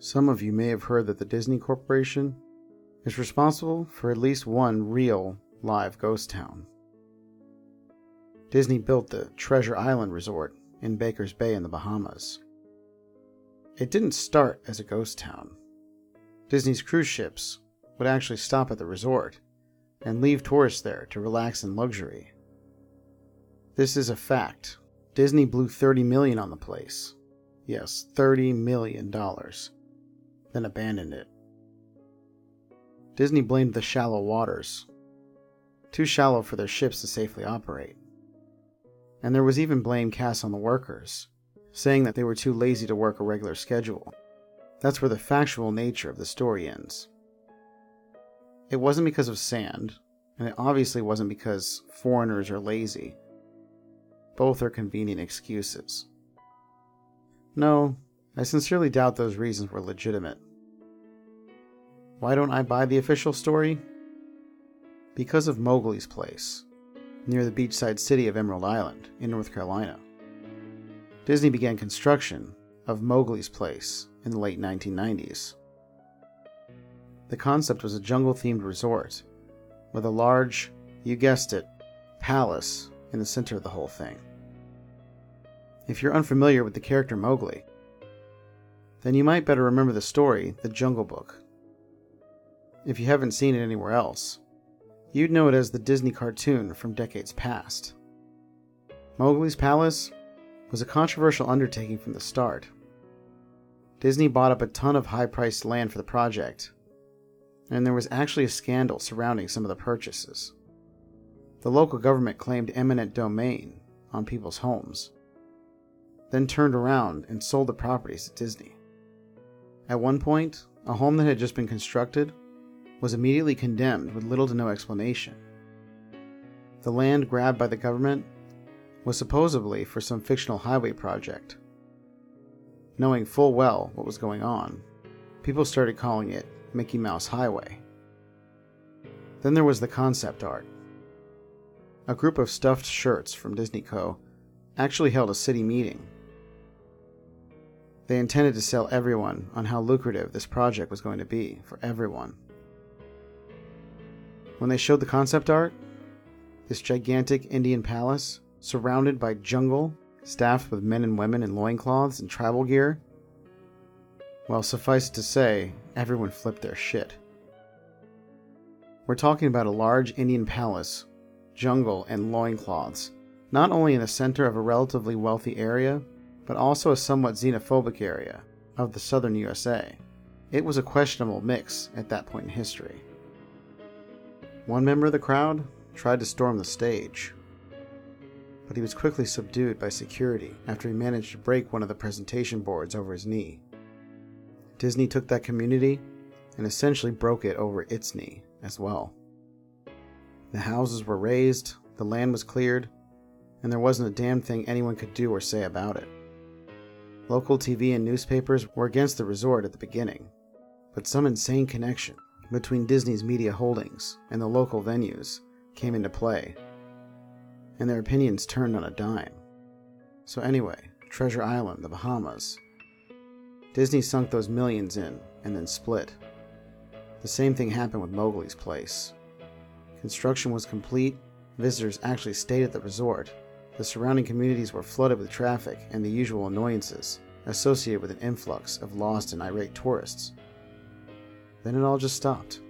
Some of you may have heard that the Disney Corporation is responsible for at least one real live ghost town. Disney built the Treasure Island Resort in Baker's Bay in the Bahamas. It didn't start as a ghost town. Disney's cruise ships would actually stop at the resort and leave tourists there to relax in luxury. This is a fact. Disney blew 30 million on the place. Yes, 30 million dollars. Then abandoned it. Disney blamed the shallow waters. Too shallow for their ships to safely operate. And there was even blame cast on the workers, saying that they were too lazy to work a regular schedule. That's where the factual nature of the story ends. It wasn't because of sand, and it obviously wasn't because foreigners are lazy. Both are convenient excuses. No, I sincerely doubt those reasons were legitimate. Why don't I buy the official story? Because of Mowgli's Palace, near the beachside city of Emerald Island in North Carolina. Disney began construction of Mowgli's Palace in the late 1990s. The concept was a jungle themed resort with a large, you guessed it, palace in the center of the whole thing. If you're unfamiliar with the character Mowgli, then you might better remember the story, The Jungle Book. If you haven't seen it anywhere else, you'd know it as the Disney cartoon from decades past. Mowgli's Palace was a controversial undertaking from the start. Disney bought up a ton of high priced land for the project, and there was actually a scandal surrounding some of the purchases. The local government claimed eminent domain on people's homes, then turned around and sold the properties to Disney. At one point, a home that had just been constructed was immediately condemned with little to no explanation. The land grabbed by the government was supposedly for some fictional highway project. Knowing full well what was going on, people started calling it Mickey Mouse Highway. Then there was the concept art. A group of stuffed shirts from Disney Co. actually held a city meeting. They intended to sell everyone on how lucrative this project was going to be for everyone. When they showed the concept art, this gigantic Indian palace, surrounded by jungle, staffed with men and women in loincloths and tribal gear, well, suffice to say, everyone flipped their shit. We're talking about a large Indian palace, jungle, and loincloths, not only in the center of a relatively wealthy area, but also a somewhat xenophobic area of the southern USA. It was a questionable mix at that point in history. One member of the crowd tried to storm the stage, but he was quickly subdued by security after he managed to break one of the presentation boards over his knee. Disney took that community and essentially broke it over its knee as well. The houses were razed, the land was cleared, and there wasn't a damn thing anyone could do or say about it. Local TV and newspapers were against the resort at the beginning, but some insane connection between Disney's media holdings and the local venues came into play, and their opinions turned on a dime. So, anyway, Treasure Island, the Bahamas. Disney sunk those millions in and then split. The same thing happened with Mowgli's Palace. Construction was complete, visitors actually stayed at the resort. The surrounding communities were flooded with traffic and the usual annoyances associated with an influx of lost and irate tourists. Then it all just stopped.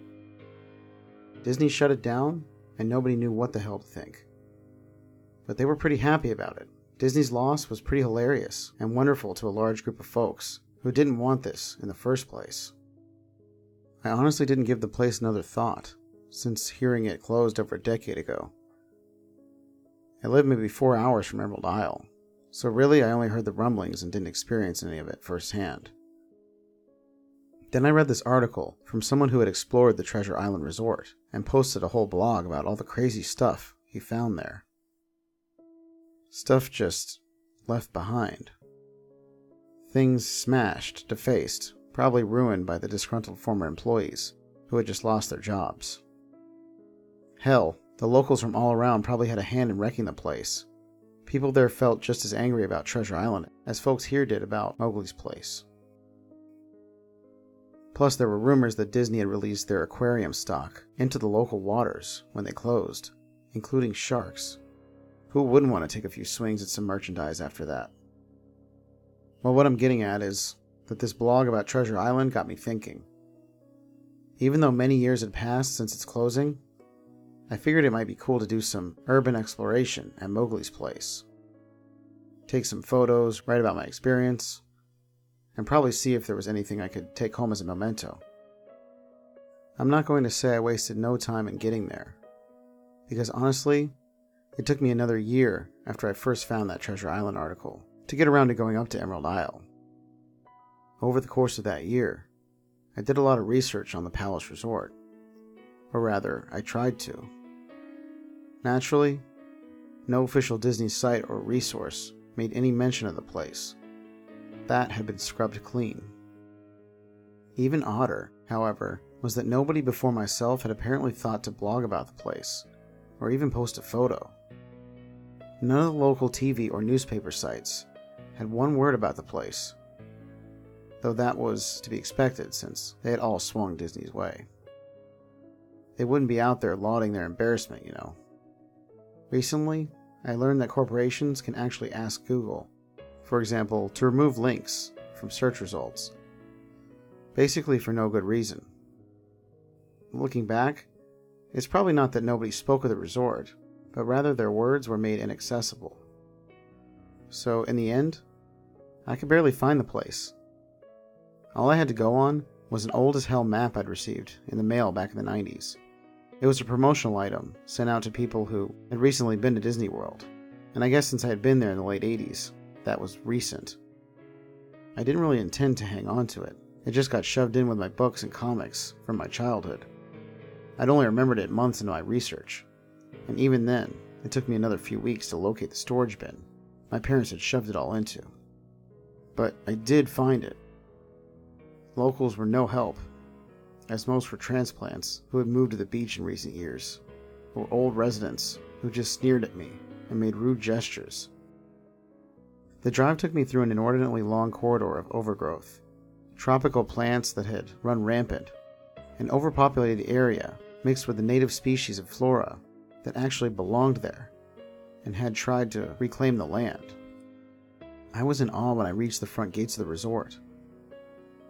Disney shut it down, and nobody knew what the hell to think. But they were pretty happy about it. Disney's loss was pretty hilarious and wonderful to a large group of folks who didn't want this in the first place. I honestly didn't give the place another thought, since hearing it closed over a decade ago. I lived maybe four hours from Emerald Isle, so really I only heard the rumblings and didn't experience any of it firsthand. Then I read this article from someone who had explored the Treasure Island Resort and posted a whole blog about all the crazy stuff he found there. Stuff just left behind. Things smashed, defaced, probably ruined by the disgruntled former employees who had just lost their jobs. Hell, the locals from all around probably had a hand in wrecking the place. People there felt just as angry about Treasure Island as folks here did about Mowgli's Palace. Plus, there were rumors that Disney had released their aquarium stock into the local waters when they closed, including sharks. Who wouldn't want to take a few swings at some merchandise after that? Well, what I'm getting at is that this blog about Treasure Island got me thinking. Even though many years had passed since its closing, I figured it might be cool to do some urban exploration at Mowgli's Palace. Take some photos, write about my experience, and probably see if there was anything I could take home as a memento. I'm not going to say I wasted no time in getting there, because honestly, it took me another year after I first found that Treasure Island article to get around to going up to Emerald Isle. Over the course of that year, I did a lot of research on the Palace Resort. Or rather, I tried to. Naturally, no official Disney site or resource made any mention of the place. That had been scrubbed clean. Even odder, however, was that nobody before myself had apparently thought to blog about the place, or even post a photo. None of the local TV or newspaper sites had one word about the place, though that was to be expected since they had all swung Disney's way. They wouldn't be out there lauding their embarrassment, you know. Recently, I learned that corporations can actually ask Google, for example, to remove links from search results, basically for no good reason. Looking back, it's probably not that nobody spoke of the resort, but rather their words were made inaccessible. So, in the end, I could barely find the place. All I had to go on was an old as hell map I'd received in the mail back in the 90s. It was a promotional item sent out to people who had recently been to Disney World, and I guess since I had been there in the late 80s, that was recent. I didn't really intend to hang on to it, it just got shoved in with my books and comics from my childhood. I'd only remembered it months into my research, and even then, it took me another few weeks to locate the storage bin my parents had shoved it all into. But I did find it. Locals were no help, as most were transplants who had moved to the beach in recent years, or old residents who just sneered at me and made rude gestures. The drive took me through an inordinately long corridor of overgrowth, tropical plants that had run rampant, an overpopulated area mixed with the native species of flora that actually belonged there and had tried to reclaim the land. I was in awe when I reached the front gates of the resort.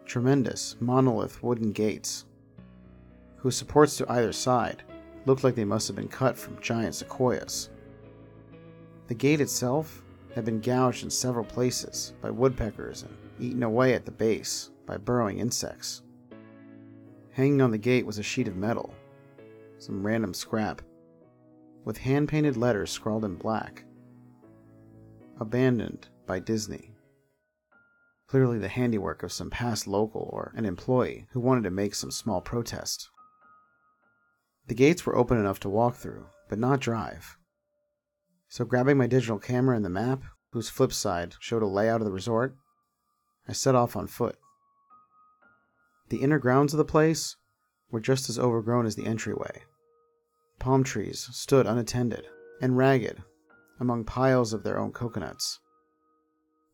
Tremendous, monolith wooden gates, whose supports to either side looked like they must have been cut from giant sequoias. The gate itself had been gouged in several places by woodpeckers and eaten away at the base by burrowing insects. Hanging on the gate was a sheet of metal, some random scrap, with hand painted letters scrawled in black. Abandoned by Disney. Clearly the handiwork of some past local or an employee who wanted to make some small protest. The gates were open enough to walk through, but not drive. So, grabbing my digital camera and the map, whose flip side showed a layout of the resort, I set off on foot. The inner grounds of the place were just as overgrown as the entryway. Palm trees stood unattended and ragged among piles of their own coconuts.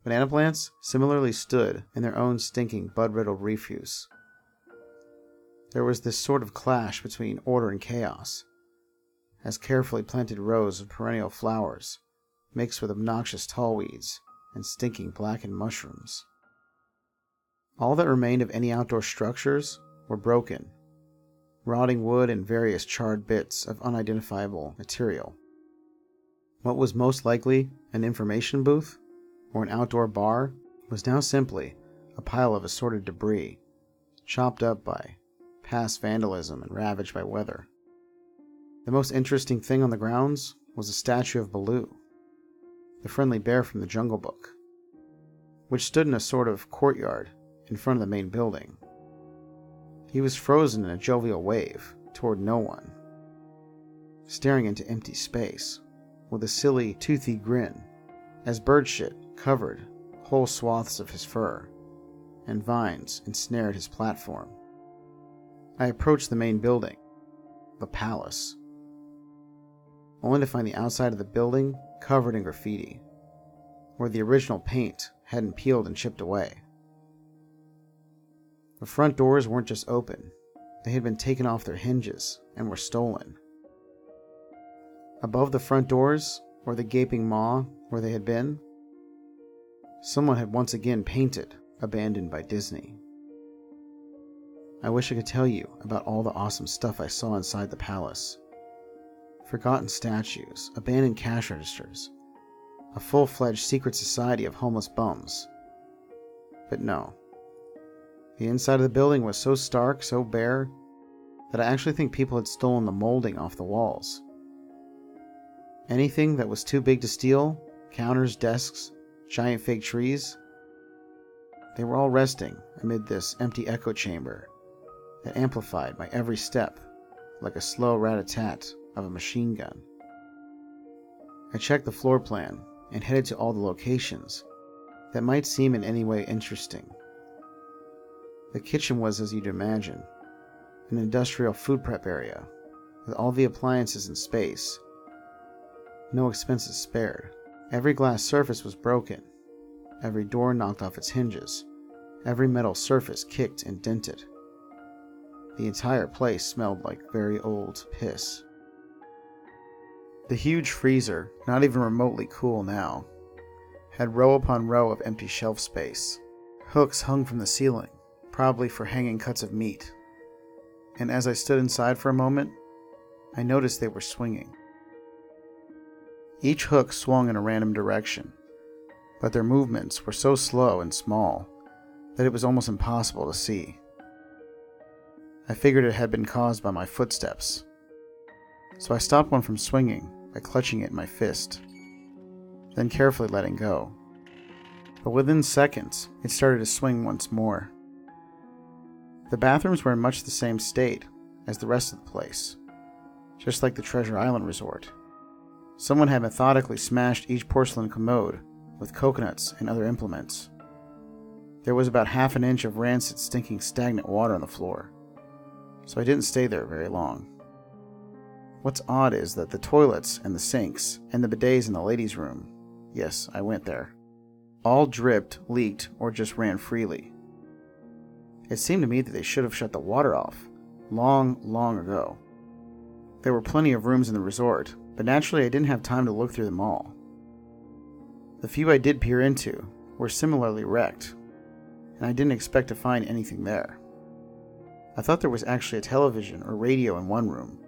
Banana plants similarly stood in their own stinking bud riddled refuse. There was this sort of clash between order and chaos, as carefully planted rows of perennial flowers mixed with obnoxious tall weeds and stinking blackened mushrooms. All that remained of any outdoor structures were broken rotting wood and various charred bits of unidentifiable material. What was most likely an information booth or an outdoor bar was now simply a pile of assorted debris, chopped up by past vandalism and ravaged by weather. The most interesting thing on the grounds was a statue of Baloo, the friendly bear from the Jungle Book, which stood in a sort of courtyard in front of the main building. He was frozen in a jovial wave toward no one, staring into empty space with a silly, toothy grin as bird shit covered whole swaths of his fur, and vines ensnared his platform. I approached the main building, the palace, only to find the outside of the building covered in graffiti, where the original paint hadn't peeled and chipped away. The front doors weren't just open, they had been taken off their hinges and were stolen. Above the front doors, or the gaping maw where they had been, someone had once again painted Abandoned by Disney. I wish I could tell you about all the awesome stuff I saw inside the palace. Forgotten statues, abandoned cash registers, a full fledged secret society of homeless bums. But no. The inside of the building was so stark, so bare, that I actually think people had stolen the molding off the walls. Anything that was too big to steal counters, desks, giant fake trees they were all resting amid this empty echo chamber that amplified my every step like a slow rat a tat of a machine gun. I checked the floor plan and headed to all the locations that might seem in any way interesting. The kitchen was as you'd imagine an industrial food prep area with all the appliances in space. No expenses spared. Every glass surface was broken, every door knocked off its hinges, every metal surface kicked and dented. The entire place smelled like very old piss. The huge freezer, not even remotely cool now, had row upon row of empty shelf space. Hooks hung from the ceiling, probably for hanging cuts of meat. And as I stood inside for a moment, I noticed they were swinging. Each hook swung in a random direction, but their movements were so slow and small that it was almost impossible to see. I figured it had been caused by my footsteps. So I stopped one from swinging by clutching it in my fist, then carefully letting go. But within seconds, it started to swing once more. The bathrooms were in much the same state as the rest of the place, just like the Treasure Island resort. Someone had methodically smashed each porcelain commode with coconuts and other implements. There was about half an inch of rancid, stinking, stagnant water on the floor so I didn't stay there very long. What's odd is that the toilets and the sinks and the bidets in the ladies' room yes, I went there all dripped, leaked, or just ran freely. It seemed to me that they should have shut the water off long, long ago. There were plenty of rooms in the resort, but naturally I didn't have time to look through them all. The few I did peer into were similarly wrecked, and I didn't expect to find anything there. I thought there was actually a television or radio in one room,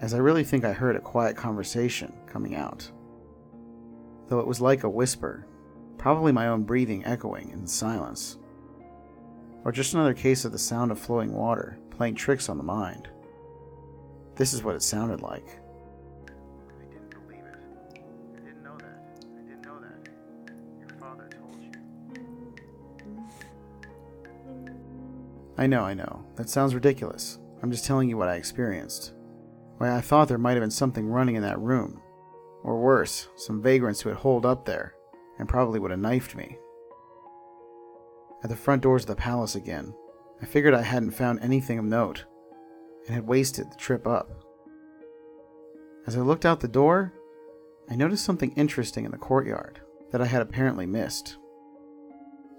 as I really think I heard a quiet conversation coming out. Though it was like a whisper, probably my own breathing echoing in silence. Or just another case of the sound of flowing water playing tricks on the mind. This is what it sounded like. I know, I know. That sounds ridiculous. I'm just telling you what I experienced. Why, I thought there might have been something running in that room. Or worse, some vagrants who had holed up there and probably would have knifed me. At the front doors of the palace again, I figured I hadn't found anything of note and had wasted the trip up. As I looked out the door, I noticed something interesting in the courtyard that I had apparently missed.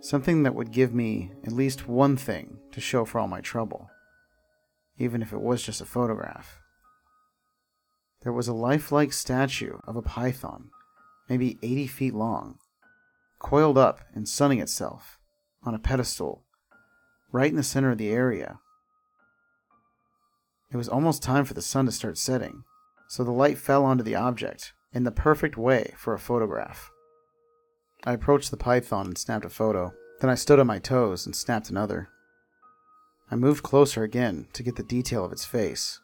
Something that would give me at least one thing to show for all my trouble, even if it was just a photograph. There was a lifelike statue of a python, maybe 80 feet long, coiled up and sunning itself on a pedestal right in the center of the area. It was almost time for the sun to start setting, so the light fell onto the object in the perfect way for a photograph. I approached the python and snapped a photo. Then I stood on my toes and snapped another. I moved closer again to get the detail of its face.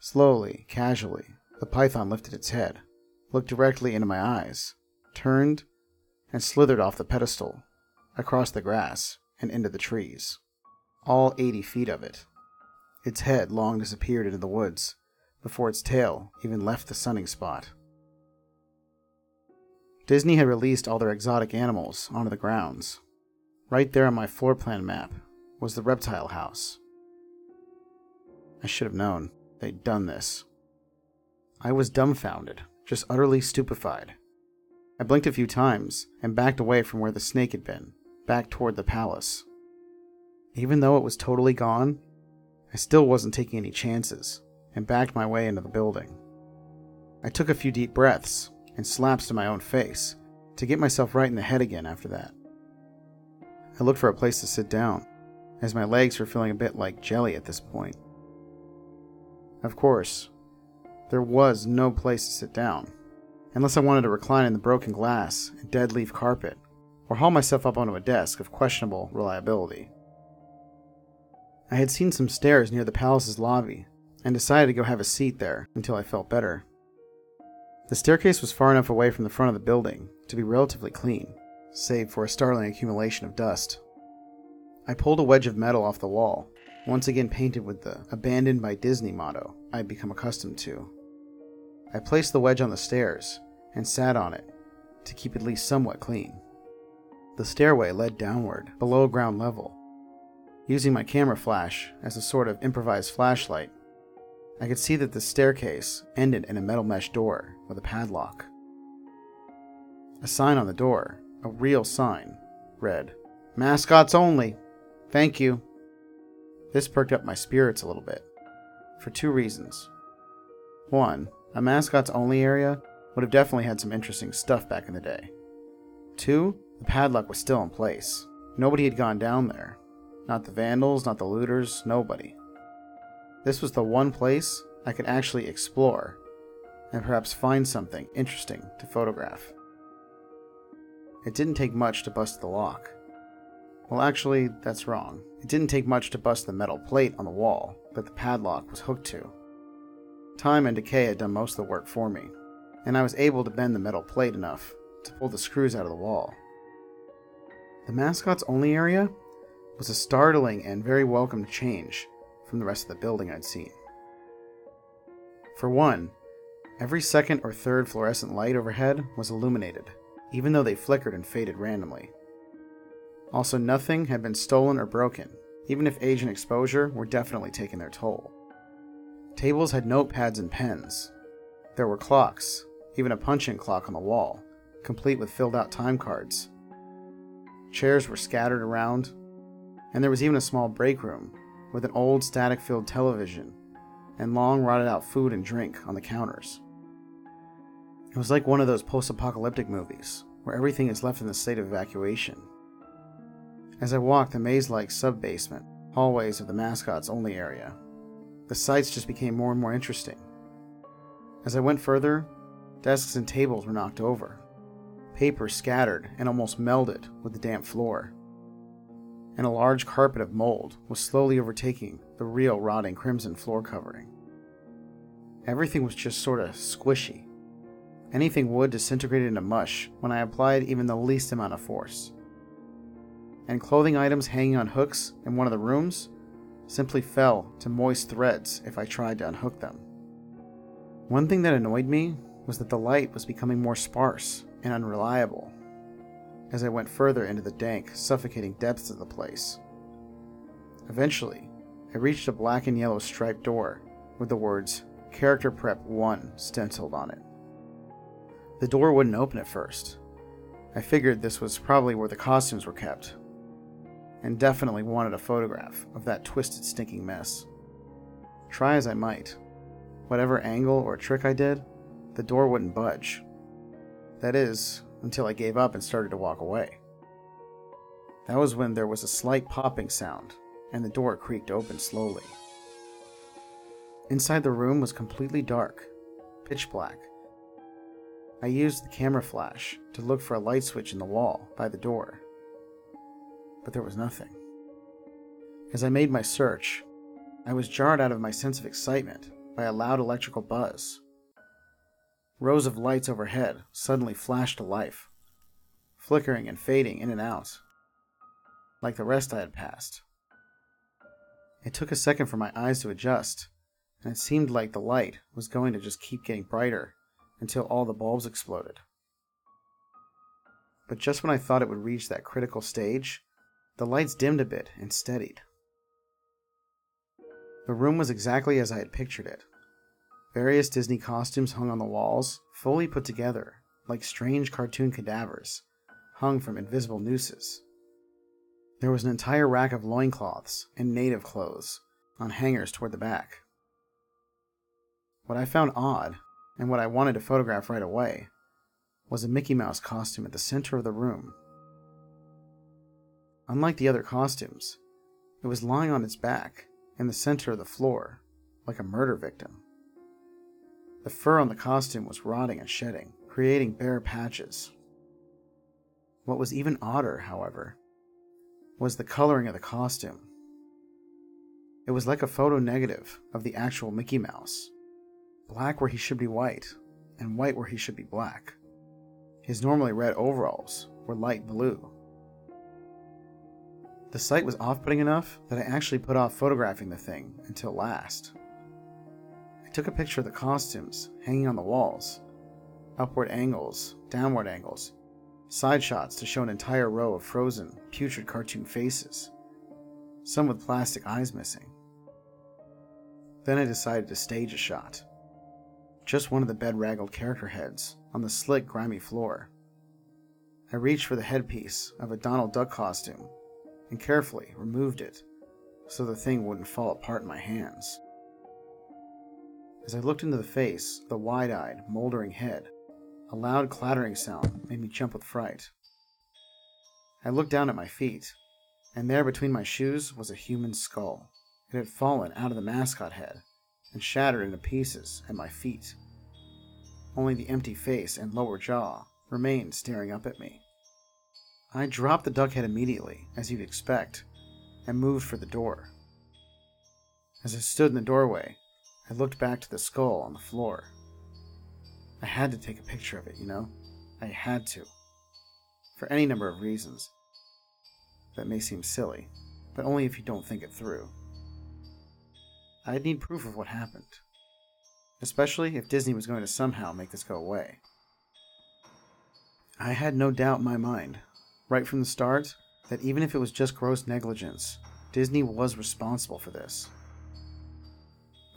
Slowly, casually, the python lifted its head, looked directly into my eyes, turned, and slithered off the pedestal, across the grass, and into the trees. All eighty feet of it. Its head long disappeared into the woods before its tail even left the sunning spot. Disney had released all their exotic animals onto the grounds. Right there on my floor plan map was the reptile house. I should have known they'd done this. I was dumbfounded, just utterly stupefied. I blinked a few times and backed away from where the snake had been, back toward the palace. Even though it was totally gone, I still wasn't taking any chances and backed my way into the building. I took a few deep breaths and slaps to my own face to get myself right in the head again after that. I looked for a place to sit down, as my legs were feeling a bit like jelly at this point. Of course, there was no place to sit down, unless I wanted to recline in the broken glass and dead leaf carpet, or haul myself up onto a desk of questionable reliability. I had seen some stairs near the palace's lobby and decided to go have a seat there until I felt better. The staircase was far enough away from the front of the building to be relatively clean, save for a startling accumulation of dust. I pulled a wedge of metal off the wall, once again painted with the abandoned by Disney motto I had become accustomed to. I placed the wedge on the stairs and sat on it to keep at least somewhat clean. The stairway led downward below ground level Using my camera flash as a sort of improvised flashlight, I could see that the staircase ended in a metal mesh door with a padlock. A sign on the door, a real sign, read, Mascots only. Thank you. This perked up my spirits a little bit, for two reasons. One, a mascots only area would have definitely had some interesting stuff back in the day. Two, the padlock was still in place. Nobody had gone down there, not the vandals, not the looters, nobody. This was the one place I could actually explore and perhaps find something interesting to photograph. It didn't take much to bust the lock. Well, actually, that's wrong. It didn't take much to bust the metal plate on the wall that the padlock was hooked to. Time and decay had done most of the work for me, and I was able to bend the metal plate enough to pull the screws out of the wall. The mascot's only area was a startling and very welcome change from the rest of the building I'd seen. For one, every second or third fluorescent light overhead was illuminated, even though they flickered and faded randomly. Also, nothing had been stolen or broken, even if age and exposure were definitely taking their toll. Tables had notepads and pens. There were clocks, even a punch-in clock on the wall, complete with filled out time cards. Chairs were scattered around, and there was even a small break room with an old static filled television and long rotted out food and drink on the counters. It was like one of those post apocalyptic movies where everything is left in the state of evacuation. As I walked the maze like sub basement hallways of the mascots only area, the sights just became more and more interesting. As I went further, desks and tables were knocked over, paper scattered and almost melded with the damp floor and a large carpet of mold was slowly overtaking the real rotting crimson floor covering. Everything was just sort of squishy. Anything wood disintegrated into mush when I applied even the least amount of force. And clothing items hanging on hooks in one of the rooms simply fell to moist threads if I tried to unhook them. One thing that annoyed me was that the light was becoming more sparse and unreliable as I went further into the dank, suffocating depths of the place. Eventually, I reached a black and yellow striped door with the words Character Prep 1 stenciled on it. The door wouldn't open at first. I figured this was probably where the costumes were kept, and definitely wanted a photograph of that twisted, stinking mess. Try as I might, whatever angle or trick I did, the door wouldn't budge. That is, until I gave up and started to walk away. That was when there was a slight popping sound, and the door creaked open slowly. Inside the room was completely dark, pitch black. I used the camera flash to look for a light switch in the wall by the door, but there was nothing. As I made my search, I was jarred out of my sense of excitement by a loud electrical buzz Rows of lights overhead suddenly flashed to life, flickering and fading in and out, like the rest I had passed. It took a second for my eyes to adjust, and it seemed like the light was going to just keep getting brighter until all the bulbs exploded. But just when I thought it would reach that critical stage, the lights dimmed a bit and steadied. The room was exactly as I had pictured it Various Disney costumes hung on the walls, fully put together, like strange cartoon cadavers, hung from invisible nooses. There was an entire rack of loincloths and native clothes on hangers toward the back. What I found odd, and what I wanted to photograph right away, was a Mickey Mouse costume at the center of the room. Unlike the other costumes, it was lying on its back in the center of the floor, like a murder victim. The fur on the costume was rotting and shedding, creating bare patches. What was even odder, however, was the coloring of the costume. It was like a photo negative of the actual Mickey Mouse black where he should be white, and white where he should be black. His normally red overalls were light blue. The sight was off putting enough that I actually put off photographing the thing until last. Took a picture of the costumes hanging on the walls, upward angles, downward angles, side shots to show an entire row of frozen, putrid cartoon faces, some with plastic eyes missing. Then I decided to stage a shot. Just one of the bedraggled character heads on the slick, grimy floor. I reached for the headpiece of a Donald Duck costume and carefully removed it so the thing wouldn't fall apart in my hands. As I looked into the face the wide eyed, moldering head, a loud clattering sound made me jump with fright. I looked down at my feet, and there between my shoes was a human skull. It had fallen out of the mascot head and shattered into pieces at my feet. Only the empty face and lower jaw remained staring up at me. I dropped the duck head immediately, as you'd expect, and moved for the door. As I stood in the doorway, I looked back to the skull on the floor. I had to take a picture of it, you know? I had to. For any number of reasons. That may seem silly, but only if you don't think it through. I'd need proof of what happened, especially if Disney was going to somehow make this go away. I had no doubt in my mind right from the start that even if it was just gross negligence, Disney was responsible for this.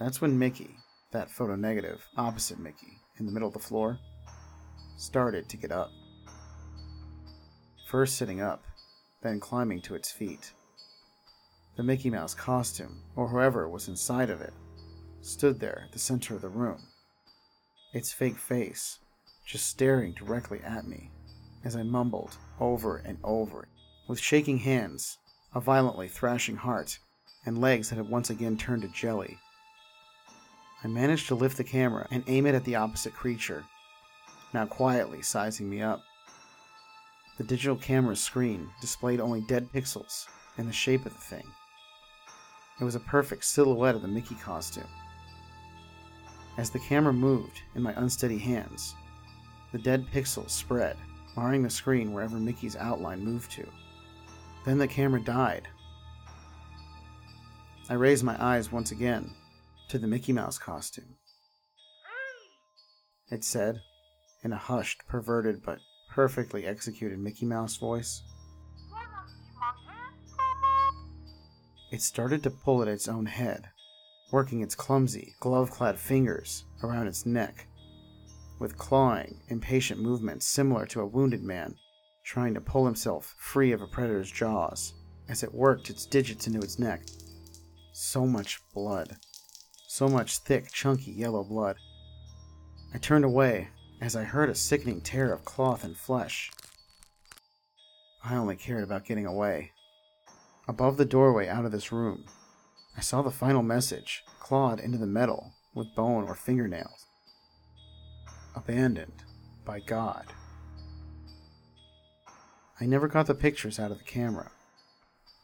That's when Mickey, that photo negative opposite Mickey in the middle of the floor, started to get up. First sitting up, then climbing to its feet. The Mickey Mouse costume, or whoever was inside of it, stood there at the center of the room, its fake face just staring directly at me as I mumbled over and over, with shaking hands, a violently thrashing heart, and legs that had once again turned to jelly. I managed to lift the camera and aim it at the opposite creature, now quietly sizing me up. The digital camera's screen displayed only dead pixels and the shape of the thing. It was a perfect silhouette of the Mickey costume. As the camera moved in my unsteady hands, the dead pixels spread marring the screen wherever Mickey's outline moved to. Then the camera died. I raised my eyes once again to the Mickey Mouse costume. It said, in a hushed, perverted, but perfectly executed Mickey Mouse voice. It started to pull at its own head, working its clumsy, glove clad fingers around its neck with clawing, impatient movements similar to a wounded man trying to pull himself free of a predator's jaws as it worked its digits into its neck. So much blood. So much thick, chunky yellow blood. I turned away as I heard a sickening tear of cloth and flesh. I only cared about getting away. Above the doorway out of this room, I saw the final message clawed into the metal with bone or fingernails abandoned by God. I never got the pictures out of the camera.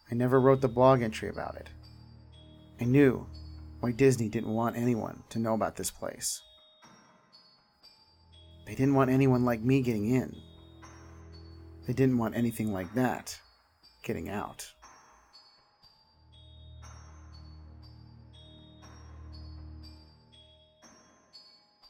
I never wrote the blog entry about it. I knew why Disney didn't want anyone to know about this place. They didn't want anyone like me getting in. They didn't want anything like that getting out.